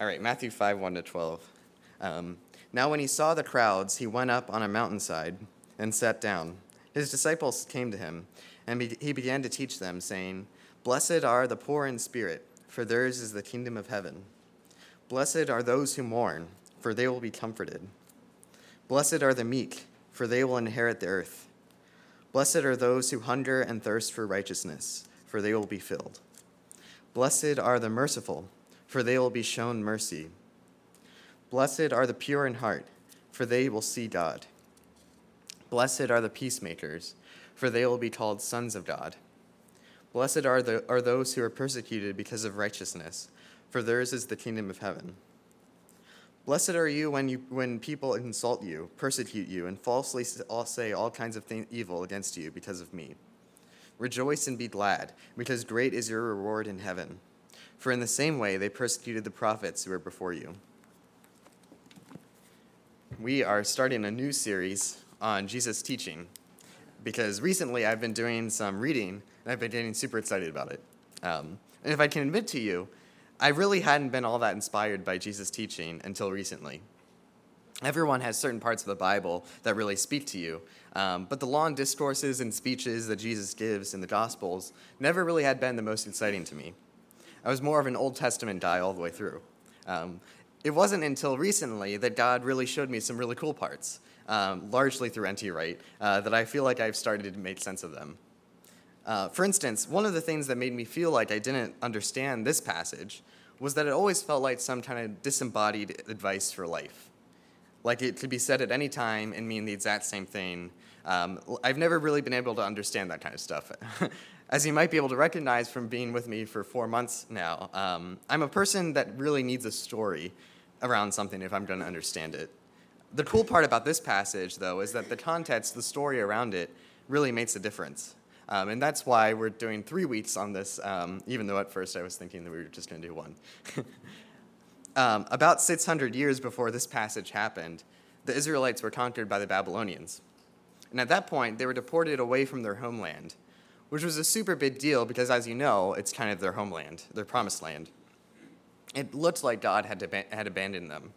All right, Matthew 5 1 to 12. Um, now, when he saw the crowds, he went up on a mountainside and sat down. His disciples came to him, and be- he began to teach them, saying, Blessed are the poor in spirit, for theirs is the kingdom of heaven. Blessed are those who mourn, for they will be comforted. Blessed are the meek, for they will inherit the earth. Blessed are those who hunger and thirst for righteousness, for they will be filled. Blessed are the merciful, for they will be shown mercy. Blessed are the pure in heart, for they will see God. Blessed are the peacemakers, for they will be called sons of God. Blessed are, the, are those who are persecuted because of righteousness, for theirs is the kingdom of heaven. Blessed are you when, you when people insult you, persecute you, and falsely say all kinds of th- evil against you because of me. Rejoice and be glad, because great is your reward in heaven. For in the same way they persecuted the prophets who were before you. We are starting a new series on Jesus' teaching, because recently I've been doing some reading, and I've been getting super excited about it. Um, and if I can admit to you, I really hadn't been all that inspired by Jesus' teaching until recently. Everyone has certain parts of the Bible that really speak to you, um, but the long discourses and speeches that Jesus gives in the Gospels never really had been the most exciting to me. I was more of an Old Testament guy all the way through. Um, it wasn't until recently that God really showed me some really cool parts, um, largely through N.T. Wright, uh, that I feel like I've started to make sense of them. Uh, for instance, one of the things that made me feel like I didn't understand this passage was that it always felt like some kind of disembodied advice for life. Like it could be said at any time and mean the exact same thing. Um, I've never really been able to understand that kind of stuff. As you might be able to recognize from being with me for four months now, um, I'm a person that really needs a story around something if I'm going to understand it. The cool part about this passage, though, is that the context, the story around it, really makes a difference. Um, and that's why we're doing three weeks on this, um, even though at first I was thinking that we were just going to do one. um, about 600 years before this passage happened, the Israelites were conquered by the Babylonians. And at that point, they were deported away from their homeland, which was a super big deal because, as you know, it's kind of their homeland, their promised land. It looked like God had, had abandoned them.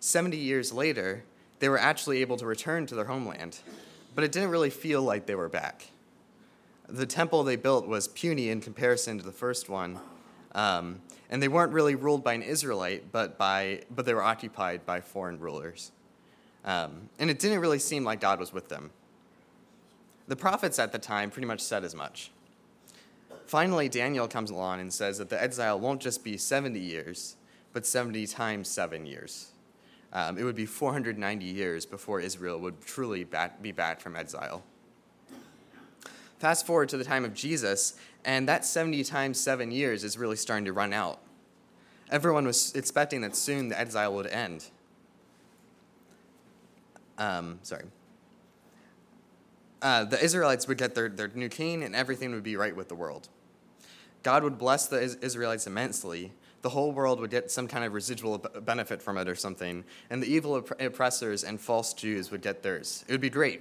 70 years later, they were actually able to return to their homeland, but it didn't really feel like they were back the temple they built was puny in comparison to the first one. Um, and they weren't really ruled by an Israelite, but, by, but they were occupied by foreign rulers. Um, and it didn't really seem like God was with them. The prophets at the time pretty much said as much. Finally, Daniel comes along and says that the exile won't just be 70 years, but 70 times seven years. Um, it would be 490 years before Israel would truly back, be back from exile. Fast forward to the time of Jesus, and that 70 times seven years is really starting to run out. Everyone was expecting that soon the exile would end. Um, sorry. Uh, the Israelites would get their, their new king, and everything would be right with the world. God would bless the Israelites immensely. The whole world would get some kind of residual benefit from it or something, and the evil oppressors and false Jews would get theirs. It would be great.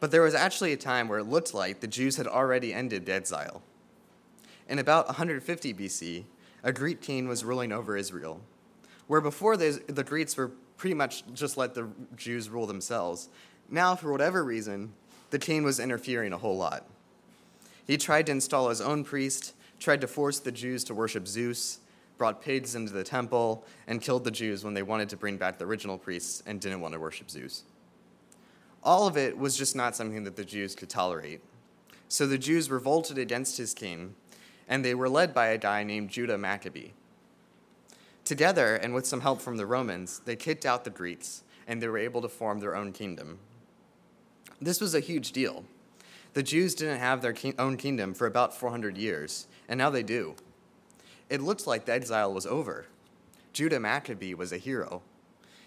But there was actually a time where it looked like the Jews had already ended exile. In about 150 BC, a Greek king was ruling over Israel, where before the, the Greeks were pretty much just let the Jews rule themselves. Now, for whatever reason, the king was interfering a whole lot. He tried to install his own priest, tried to force the Jews to worship Zeus, brought pigs into the temple, and killed the Jews when they wanted to bring back the original priests and didn't want to worship Zeus. All of it was just not something that the Jews could tolerate. So the Jews revolted against his king, and they were led by a guy named Judah Maccabee. Together, and with some help from the Romans, they kicked out the Greeks, and they were able to form their own kingdom. This was a huge deal. The Jews didn't have their own kingdom for about 400 years, and now they do. It looked like the exile was over. Judah Maccabee was a hero.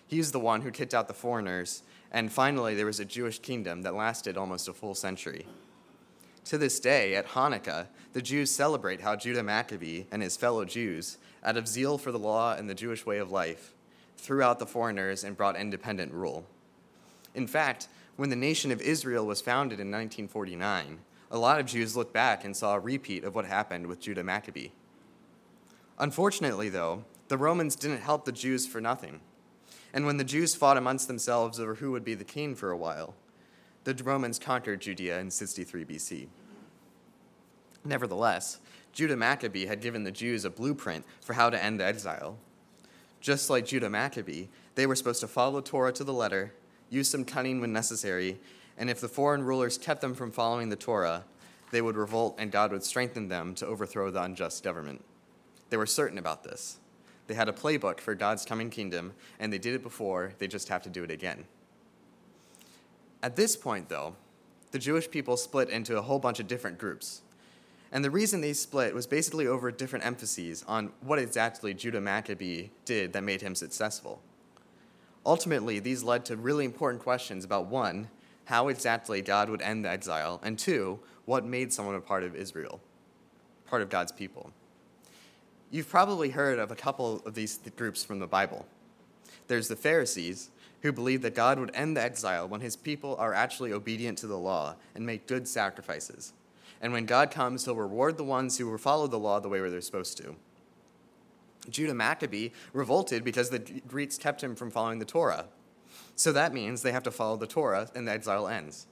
He's the one who kicked out the foreigners and finally, there was a Jewish kingdom that lasted almost a full century. To this day, at Hanukkah, the Jews celebrate how Judah Maccabee and his fellow Jews, out of zeal for the law and the Jewish way of life, threw out the foreigners and brought independent rule. In fact, when the nation of Israel was founded in 1949, a lot of Jews looked back and saw a repeat of what happened with Judah Maccabee. Unfortunately, though, the Romans didn't help the Jews for nothing. And when the Jews fought amongst themselves over who would be the king for a while, the Romans conquered Judea in 63 BC. Nevertheless, Judah Maccabee had given the Jews a blueprint for how to end the exile. Just like Judah Maccabee, they were supposed to follow Torah to the letter, use some cunning when necessary, and if the foreign rulers kept them from following the Torah, they would revolt and God would strengthen them to overthrow the unjust government. They were certain about this. They had a playbook for God's coming kingdom, and they did it before, they just have to do it again. At this point, though, the Jewish people split into a whole bunch of different groups. And the reason they split was basically over different emphases on what exactly Judah Maccabee did that made him successful. Ultimately, these led to really important questions about one, how exactly God would end the exile, and two, what made someone a part of Israel, part of God's people. You've probably heard of a couple of these groups from the Bible. There's the Pharisees, who believed that God would end the exile when his people are actually obedient to the law and make good sacrifices. And when God comes, he'll reward the ones who follow the law the way they're supposed to. Judah Maccabee revolted because the Greeks kept him from following the Torah. So that means they have to follow the Torah and the exile ends.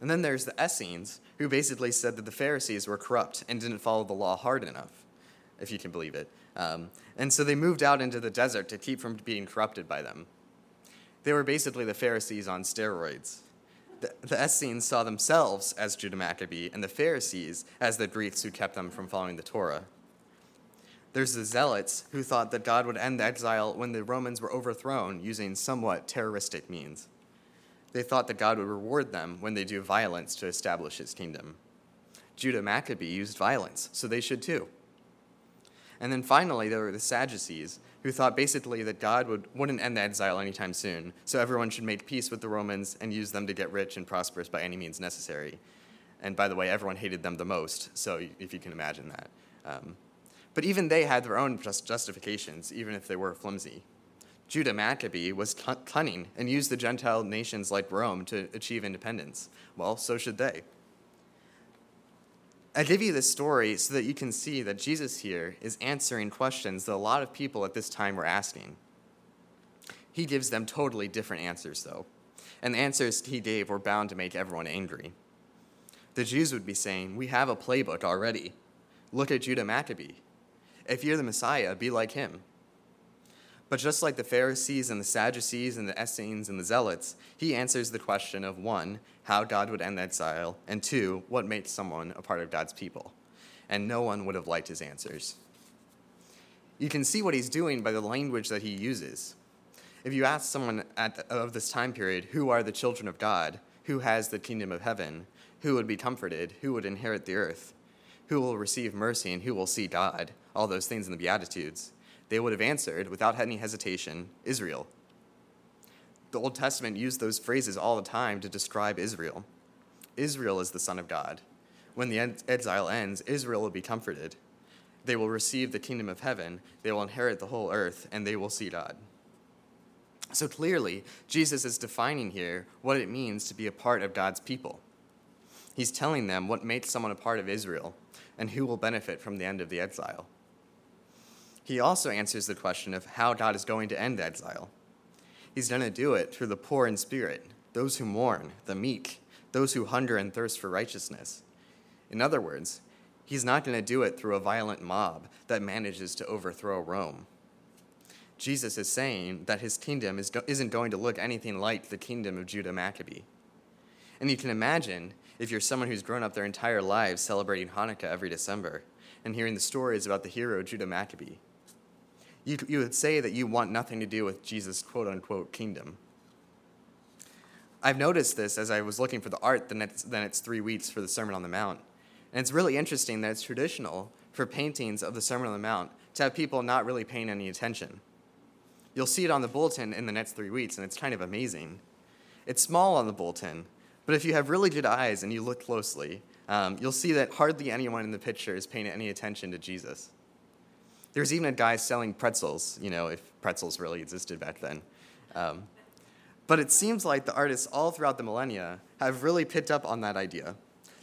And then there's the Essenes, who basically said that the Pharisees were corrupt and didn't follow the law hard enough, if you can believe it. Um, and so they moved out into the desert to keep from being corrupted by them. They were basically the Pharisees on steroids. The, the Essenes saw themselves as Judah Maccabee, and the Pharisees as the Greeks who kept them from following the Torah. There's the Zealots who thought that God would end the exile when the Romans were overthrown using somewhat terroristic means. They thought that God would reward them when they do violence to establish his kingdom. Judah Maccabee used violence, so they should too. And then finally, there were the Sadducees, who thought basically that God would, wouldn't end the exile anytime soon, so everyone should make peace with the Romans and use them to get rich and prosperous by any means necessary. And by the way, everyone hated them the most, so if you can imagine that. Um, but even they had their own just justifications, even if they were flimsy. Judah Maccabee was cunning and used the Gentile nations like Rome to achieve independence. Well, so should they. I give you this story so that you can see that Jesus here is answering questions that a lot of people at this time were asking. He gives them totally different answers, though, and the answers he gave were bound to make everyone angry. The Jews would be saying, We have a playbook already. Look at Judah Maccabee. If you're the Messiah, be like him. But just like the Pharisees and the Sadducees and the Essenes and the Zealots, he answers the question of one, how God would end exile, and two, what makes someone a part of God's people. And no one would have liked his answers. You can see what he's doing by the language that he uses. If you ask someone the, of this time period, who are the children of God, who has the kingdom of heaven, who would be comforted, who would inherit the earth, who will receive mercy, and who will see God, all those things in the Beatitudes, they would have answered, without any hesitation, Israel. The Old Testament used those phrases all the time to describe Israel. Israel is the Son of God. When the exile ends, Israel will be comforted. They will receive the kingdom of heaven, they will inherit the whole earth, and they will see God. So clearly, Jesus is defining here what it means to be a part of God's people. He's telling them what makes someone a part of Israel and who will benefit from the end of the exile. He also answers the question of how God is going to end exile. He's going to do it through the poor in spirit, those who mourn, the meek, those who hunger and thirst for righteousness. In other words, he's not going to do it through a violent mob that manages to overthrow Rome. Jesus is saying that his kingdom is, isn't going to look anything like the kingdom of Judah Maccabee. And you can imagine if you're someone who's grown up their entire lives celebrating Hanukkah every December and hearing the stories about the hero Judah Maccabee you, you would say that you want nothing to do with Jesus' quote unquote kingdom. I've noticed this as I was looking for the art the next, the next three weeks for the Sermon on the Mount. And it's really interesting that it's traditional for paintings of the Sermon on the Mount to have people not really paying any attention. You'll see it on the bulletin in the next three weeks, and it's kind of amazing. It's small on the bulletin, but if you have really good eyes and you look closely, um, you'll see that hardly anyone in the picture is paying any attention to Jesus. There's even a guy selling pretzels, you know, if pretzels really existed back then. Um, but it seems like the artists all throughout the millennia have really picked up on that idea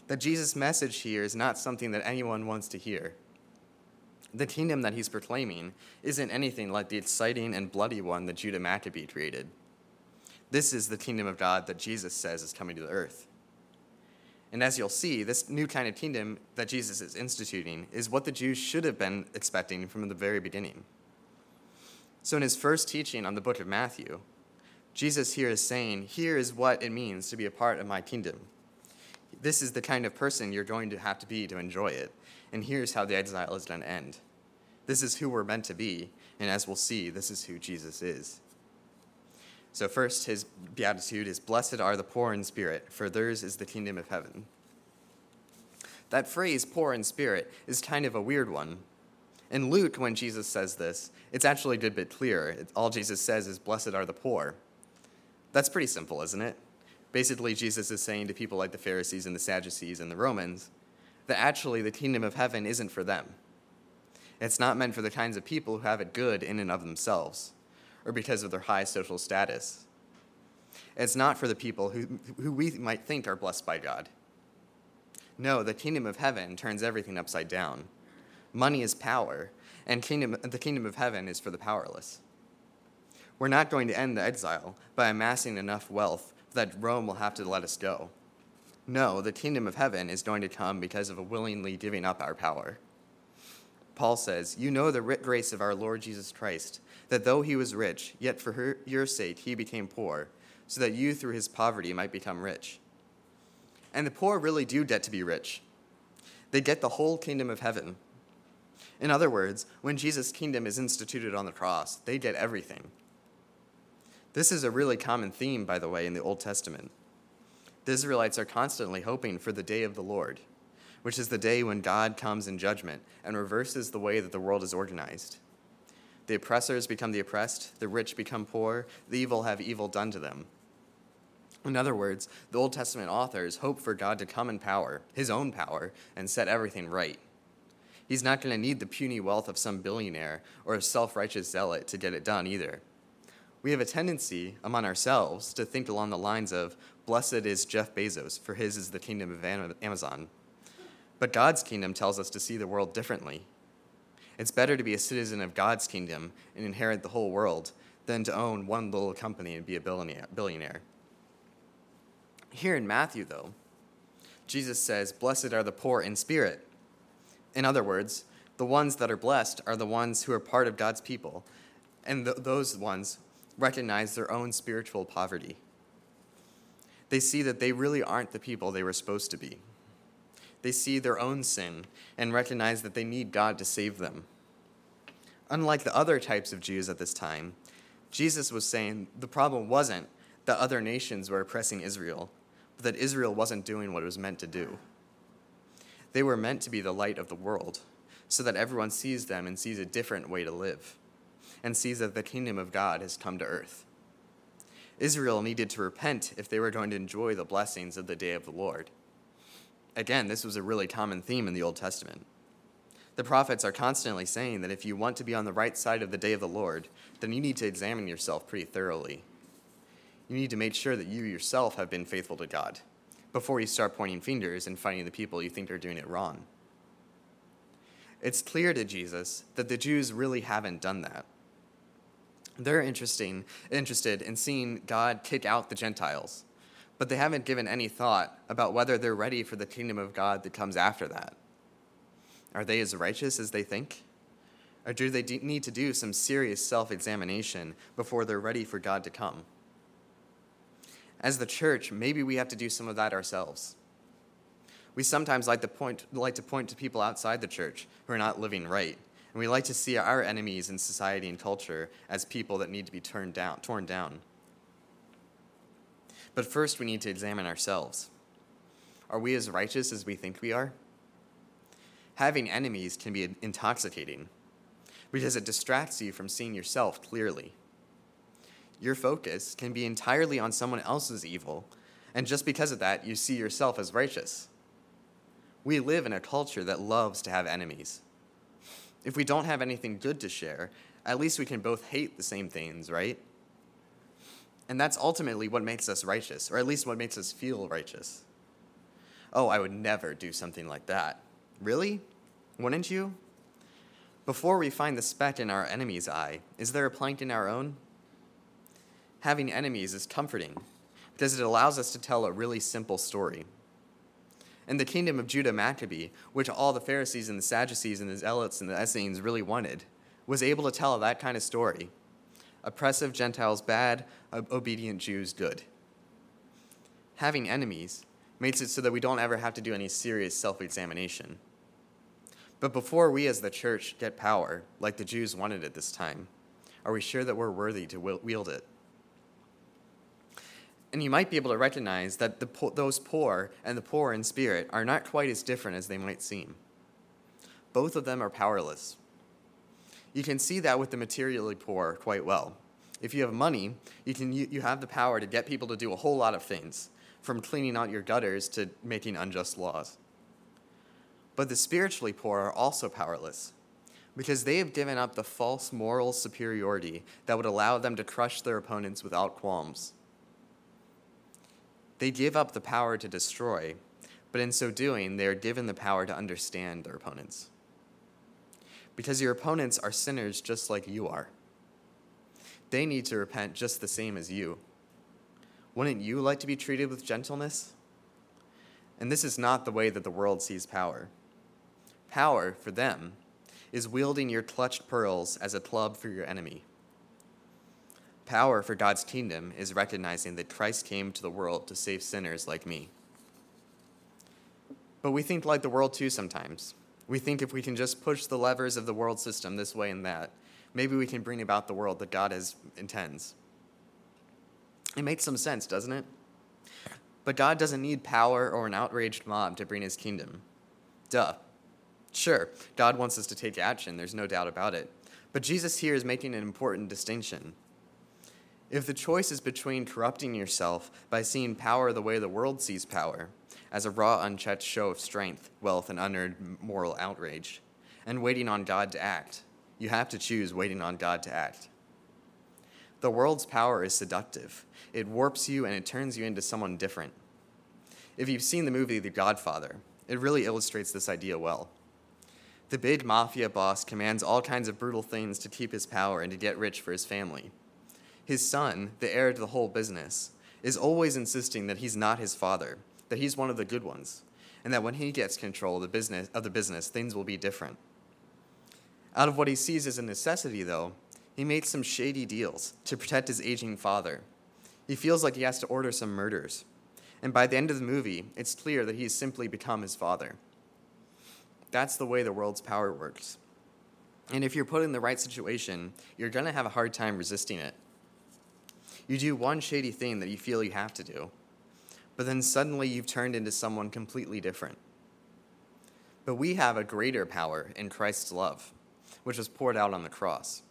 that Jesus' message here is not something that anyone wants to hear. The kingdom that he's proclaiming isn't anything like the exciting and bloody one that Judah Maccabee created. This is the kingdom of God that Jesus says is coming to the earth. And as you'll see, this new kind of kingdom that Jesus is instituting is what the Jews should have been expecting from the very beginning. So, in his first teaching on the book of Matthew, Jesus here is saying, Here is what it means to be a part of my kingdom. This is the kind of person you're going to have to be to enjoy it. And here's how the exile is going to end. This is who we're meant to be. And as we'll see, this is who Jesus is. So, first, his beatitude is Blessed are the poor in spirit, for theirs is the kingdom of heaven. That phrase, poor in spirit, is kind of a weird one. In Luke, when Jesus says this, it's actually a good bit clearer. All Jesus says is, Blessed are the poor. That's pretty simple, isn't it? Basically, Jesus is saying to people like the Pharisees and the Sadducees and the Romans that actually the kingdom of heaven isn't for them. It's not meant for the kinds of people who have it good in and of themselves or because of their high social status. It's not for the people who, who we might think are blessed by God. No, the kingdom of heaven turns everything upside down. Money is power, and kingdom, the kingdom of heaven is for the powerless. We're not going to end the exile by amassing enough wealth that Rome will have to let us go. No, the kingdom of heaven is going to come because of a willingly giving up our power. Paul says, You know the grace of our Lord Jesus Christ, that though he was rich, yet for her, your sake he became poor, so that you through his poverty might become rich. And the poor really do get to be rich. They get the whole kingdom of heaven. In other words, when Jesus' kingdom is instituted on the cross, they get everything. This is a really common theme, by the way, in the Old Testament. The Israelites are constantly hoping for the day of the Lord, which is the day when God comes in judgment and reverses the way that the world is organized. The oppressors become the oppressed, the rich become poor, the evil have evil done to them. In other words, the Old Testament authors hope for God to come in power, his own power, and set everything right. He's not going to need the puny wealth of some billionaire or a self righteous zealot to get it done either we have a tendency among ourselves to think along the lines of, Blessed is Jeff Bezos, for his is the kingdom of Amazon. But God's kingdom tells us to see the world differently. It's better to be a citizen of God's kingdom and inherit the whole world than to own one little company and be a billionaire. Here in Matthew, though, Jesus says, Blessed are the poor in spirit. In other words, the ones that are blessed are the ones who are part of God's people, and th- those ones recognize their own spiritual poverty. They see that they really aren't the people they were supposed to be. They see their own sin and recognize that they need God to save them. Unlike the other types of Jews at this time, Jesus was saying the problem wasn't that other nations were oppressing Israel, but that Israel wasn't doing what it was meant to do. They were meant to be the light of the world, so that everyone sees them and sees a different way to live and sees that the kingdom of God has come to earth. Israel needed to repent if they were going to enjoy the blessings of the day of the Lord. Again, this was a really common theme in the Old Testament. The prophets are constantly saying that if you want to be on the right side of the day of the Lord, then you need to examine yourself pretty thoroughly. You need to make sure that you yourself have been faithful to God before you start pointing fingers and finding the people you think are doing it wrong. It's clear to Jesus that the Jews really haven't done that. They're interesting, interested in seeing God kick out the Gentiles, but they haven't given any thought about whether they're ready for the kingdom of God that comes after that. Are they as righteous as they think? Or do they need to do some serious self examination before they're ready for God to come? As the church, maybe we have to do some of that ourselves. We sometimes like to point, like to, point to people outside the church who are not living right and we like to see our enemies in society and culture as people that need to be turned down, torn down. But first, we need to examine ourselves. Are we as righteous as we think we are? Having enemies can be intoxicating because it distracts you from seeing yourself clearly. Your focus can be entirely on someone else's evil, and just because of that, you see yourself as righteous. We live in a culture that loves to have enemies. If we don't have anything good to share, at least we can both hate the same things, right? And that's ultimately what makes us righteous, or at least what makes us feel righteous. Oh, I would never do something like that. Really? Wouldn't you? Before we find the speck in our enemy's eye, is there a plank in our own? Having enemies is comforting because it allows us to tell a really simple story. In the kingdom of Judah Maccabee, which all the Pharisees and the Sadducees and the Zealots and the Essenes really wanted, was able to tell that kind of story. Oppressive Gentiles bad, obedient Jews good. Having enemies makes it so that we don't ever have to do any serious self examination. But before we as the church get power, like the Jews wanted at this time, are we sure that we're worthy to wield it? And you might be able to recognize that the, those poor and the poor in spirit are not quite as different as they might seem. Both of them are powerless. You can see that with the materially poor quite well. If you have money, you, can, you, you have the power to get people to do a whole lot of things, from cleaning out your gutters to making unjust laws. But the spiritually poor are also powerless because they have given up the false moral superiority that would allow them to crush their opponents without qualms. They give up the power to destroy, but in so doing, they are given the power to understand their opponents. Because your opponents are sinners just like you are. They need to repent just the same as you. Wouldn't you like to be treated with gentleness? And this is not the way that the world sees power. Power, for them, is wielding your clutched pearls as a club for your enemy. Power for God's kingdom is recognizing that Christ came to the world to save sinners like me. But we think like the world too sometimes. We think if we can just push the levers of the world system this way and that, maybe we can bring about the world that God has intends. It makes some sense, doesn't it? But God doesn't need power or an outraged mob to bring his kingdom. Duh. Sure, God wants us to take action, there's no doubt about it. But Jesus here is making an important distinction. If the choice is between corrupting yourself by seeing power the way the world sees power, as a raw, unchecked show of strength, wealth, and unearned moral outrage, and waiting on God to act, you have to choose waiting on God to act. The world's power is seductive. It warps you and it turns you into someone different. If you've seen the movie The Godfather, it really illustrates this idea well. The big mafia boss commands all kinds of brutal things to keep his power and to get rich for his family. His son, the heir to the whole business, is always insisting that he's not his father, that he's one of the good ones, and that when he gets control of the business, of the business things will be different. Out of what he sees as a necessity, though, he makes some shady deals to protect his aging father. He feels like he has to order some murders. And by the end of the movie, it's clear that he's simply become his father. That's the way the world's power works. And if you're put in the right situation, you're going to have a hard time resisting it. You do one shady thing that you feel you have to do, but then suddenly you've turned into someone completely different. But we have a greater power in Christ's love, which was poured out on the cross.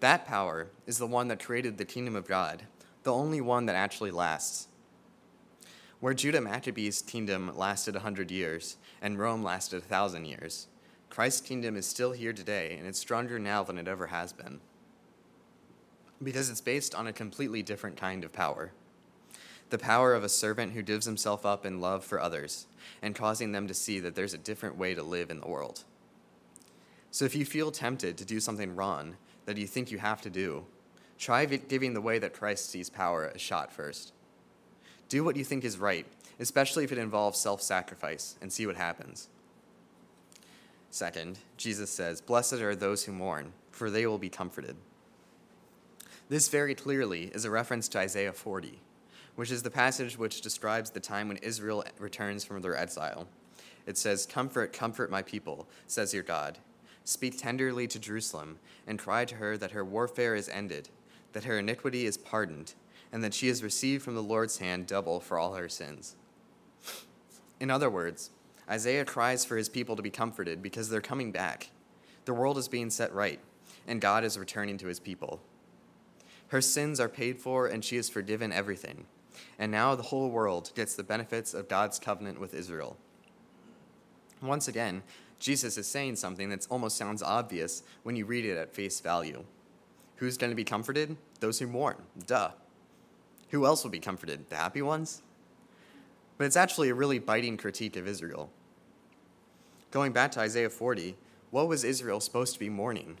That power is the one that created the kingdom of God, the only one that actually lasts. Where Judah Maccabee's kingdom lasted 100 years and Rome lasted 1,000 years, Christ's kingdom is still here today, and it's stronger now than it ever has been. Because it's based on a completely different kind of power the power of a servant who gives himself up in love for others and causing them to see that there's a different way to live in the world. So if you feel tempted to do something wrong that you think you have to do, try giving the way that Christ sees power a shot first. Do what you think is right, especially if it involves self sacrifice, and see what happens. Second, Jesus says, Blessed are those who mourn, for they will be comforted. This very clearly is a reference to Isaiah 40, which is the passage which describes the time when Israel returns from their exile. It says, Comfort, comfort my people, says your God. Speak tenderly to Jerusalem, and cry to her that her warfare is ended, that her iniquity is pardoned and that she has received from the Lord's hand double for all her sins. In other words, Isaiah cries for his people to be comforted because they're coming back. The world is being set right, and God is returning to his people. Her sins are paid for, and she is forgiven everything. And now the whole world gets the benefits of God's covenant with Israel. Once again, Jesus is saying something that almost sounds obvious when you read it at face value. Who's going to be comforted? Those who mourn. Duh. Who else will be comforted? The happy ones? But it's actually a really biting critique of Israel. Going back to Isaiah 40, what was Israel supposed to be mourning?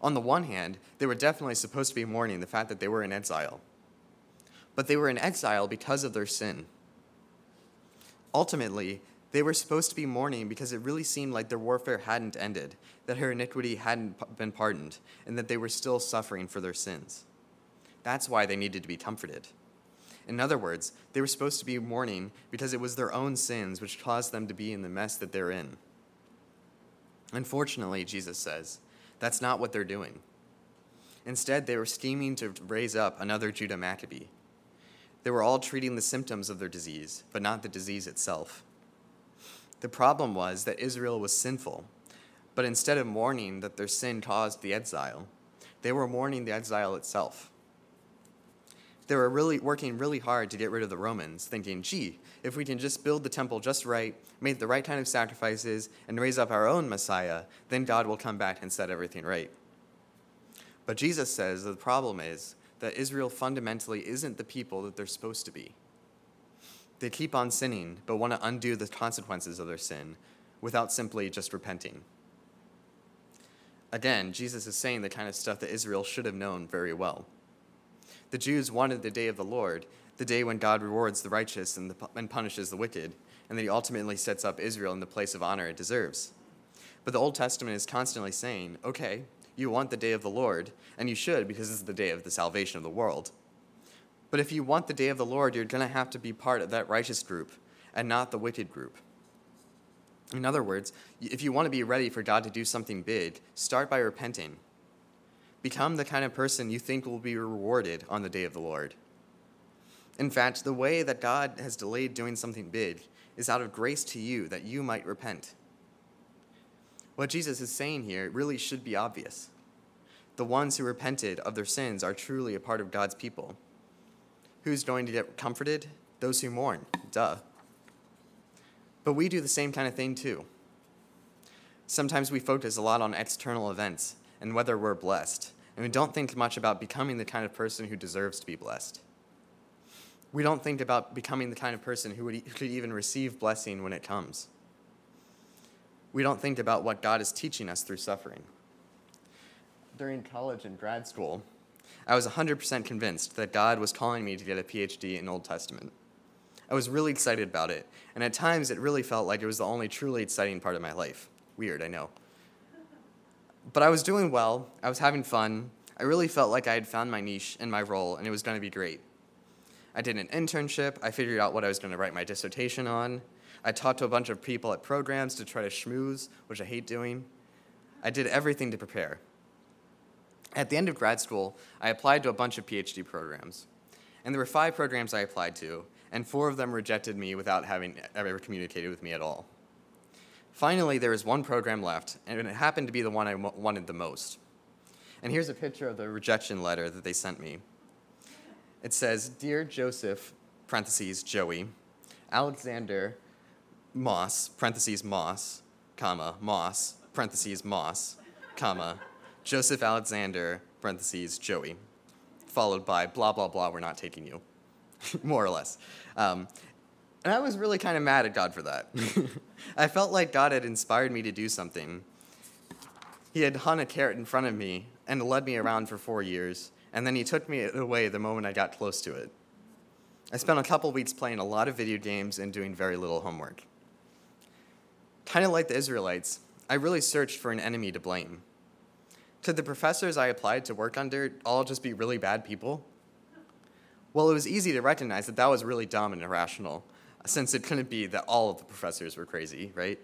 On the one hand, they were definitely supposed to be mourning the fact that they were in exile. But they were in exile because of their sin. Ultimately, they were supposed to be mourning because it really seemed like their warfare hadn't ended, that her iniquity hadn't been pardoned, and that they were still suffering for their sins. That's why they needed to be comforted. In other words, they were supposed to be mourning because it was their own sins which caused them to be in the mess that they're in. Unfortunately, Jesus says, that's not what they're doing. Instead, they were scheming to raise up another Judah Maccabee. They were all treating the symptoms of their disease, but not the disease itself. The problem was that Israel was sinful, but instead of mourning that their sin caused the exile, they were mourning the exile itself. They were really working really hard to get rid of the Romans, thinking, gee, if we can just build the temple just right, make the right kind of sacrifices, and raise up our own Messiah, then God will come back and set everything right. But Jesus says the problem is that Israel fundamentally isn't the people that they're supposed to be. They keep on sinning, but want to undo the consequences of their sin without simply just repenting. Again, Jesus is saying the kind of stuff that Israel should have known very well. The Jews wanted the day of the Lord, the day when God rewards the righteous and, the, and punishes the wicked, and that he ultimately sets up Israel in the place of honor it deserves. But the Old Testament is constantly saying, okay, you want the day of the Lord, and you should because this is the day of the salvation of the world. But if you want the day of the Lord, you're going to have to be part of that righteous group and not the wicked group. In other words, if you want to be ready for God to do something big, start by repenting Become the kind of person you think will be rewarded on the day of the Lord. In fact, the way that God has delayed doing something big is out of grace to you that you might repent. What Jesus is saying here really should be obvious. The ones who repented of their sins are truly a part of God's people. Who's going to get comforted? Those who mourn. Duh. But we do the same kind of thing too. Sometimes we focus a lot on external events and whether we're blessed and we don't think much about becoming the kind of person who deserves to be blessed. We don't think about becoming the kind of person who, would, who could even receive blessing when it comes. We don't think about what God is teaching us through suffering. During college and grad school, I was 100% convinced that God was calling me to get a PhD in Old Testament. I was really excited about it, and at times it really felt like it was the only truly exciting part of my life. Weird, I know. But I was doing well, I was having fun. I really felt like I had found my niche and my role, and it was going to be great. I did an internship, I figured out what I was going to write my dissertation on. I talked to a bunch of people at programs to try to schmooze, which I hate doing. I did everything to prepare. At the end of grad school, I applied to a bunch of PhD programs. And there were five programs I applied to, and four of them rejected me without having ever communicated with me at all. Finally, there was one program left, and it happened to be the one I wanted the most. And here's a picture of the rejection letter that they sent me. It says, Dear Joseph, parentheses, Joey, Alexander Moss, parentheses, Moss, comma, Moss, parentheses, Moss, comma, Joseph Alexander, parentheses, Joey, followed by blah, blah, blah, we're not taking you, more or less. Um, and I was really kind of mad at God for that. I felt like God had inspired me to do something. He had hung a carrot in front of me and led me around for four years, and then he took me away the moment I got close to it. I spent a couple weeks playing a lot of video games and doing very little homework. Kind of like the Israelites, I really searched for an enemy to blame. Could the professors I applied to work under all just be really bad people? Well, it was easy to recognize that that was really dumb and irrational since it couldn't be that all of the professors were crazy, right?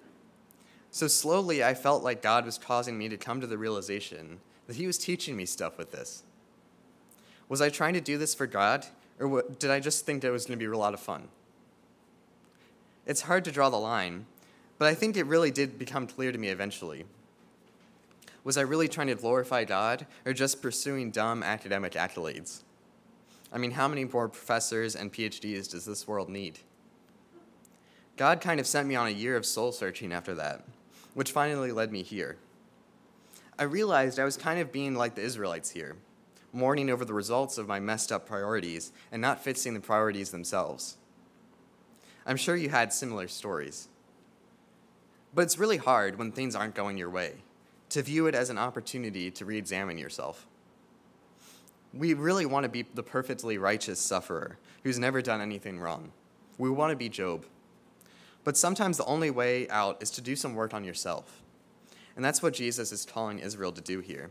So slowly, I felt like God was causing me to come to the realization that He was teaching me stuff with this. Was I trying to do this for God, or did I just think it was going to be a lot of fun? It's hard to draw the line, but I think it really did become clear to me eventually. Was I really trying to glorify God, or just pursuing dumb academic accolades? I mean, how many more professors and PhDs does this world need? God kind of sent me on a year of soul searching after that, which finally led me here. I realized I was kind of being like the Israelites here, mourning over the results of my messed up priorities and not fixing the priorities themselves. I'm sure you had similar stories. But it's really hard when things aren't going your way to view it as an opportunity to re examine yourself. We really want to be the perfectly righteous sufferer who's never done anything wrong. We want to be Job. But sometimes the only way out is to do some work on yourself. And that's what Jesus is calling Israel to do here.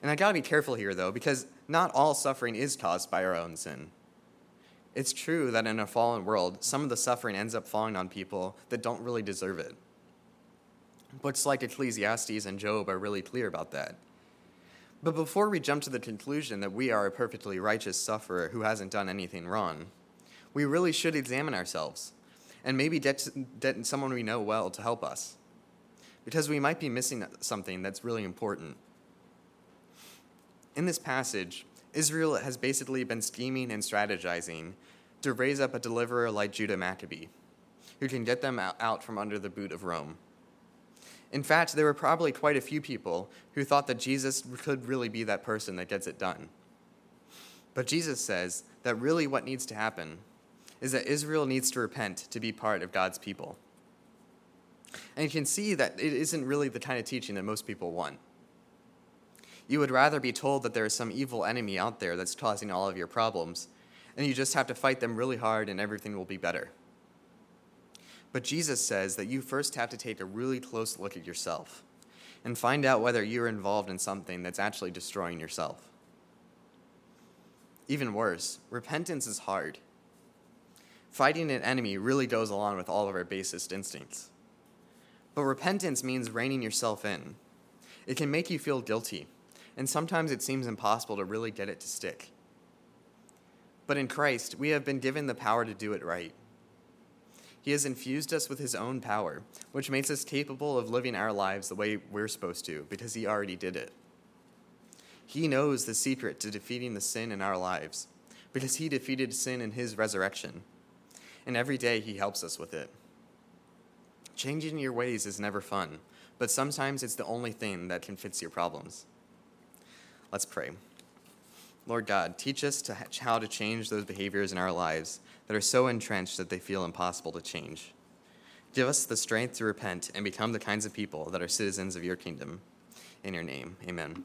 And I gotta be careful here, though, because not all suffering is caused by our own sin. It's true that in a fallen world, some of the suffering ends up falling on people that don't really deserve it. Books like Ecclesiastes and Job are really clear about that. But before we jump to the conclusion that we are a perfectly righteous sufferer who hasn't done anything wrong, we really should examine ourselves and maybe get, get someone we know well to help us. Because we might be missing something that's really important. In this passage, Israel has basically been scheming and strategizing to raise up a deliverer like Judah Maccabee, who can get them out from under the boot of Rome. In fact, there were probably quite a few people who thought that Jesus could really be that person that gets it done. But Jesus says that really what needs to happen is that Israel needs to repent to be part of God's people. And you can see that it isn't really the kind of teaching that most people want. You would rather be told that there is some evil enemy out there that's causing all of your problems, and you just have to fight them really hard and everything will be better. But Jesus says that you first have to take a really close look at yourself and find out whether you're involved in something that's actually destroying yourself. Even worse, repentance is hard. Fighting an enemy really goes along with all of our basest instincts. But repentance means reining yourself in. It can make you feel guilty and sometimes it seems impossible to really get it to stick. But in Christ, we have been given the power to do it right. He has infused us with His own power, which makes us capable of living our lives the way we're supposed to, because He already did it. He knows the secret to defeating the sin in our lives, because He defeated sin in His resurrection. And every day He helps us with it. Changing your ways is never fun, but sometimes it's the only thing that can fix your problems. Let's pray. Lord God, teach us to how to change those behaviors in our lives that are so entrenched that they feel impossible to change. Give us the strength to repent and become the kinds of people that are citizens of your kingdom. In your name, amen.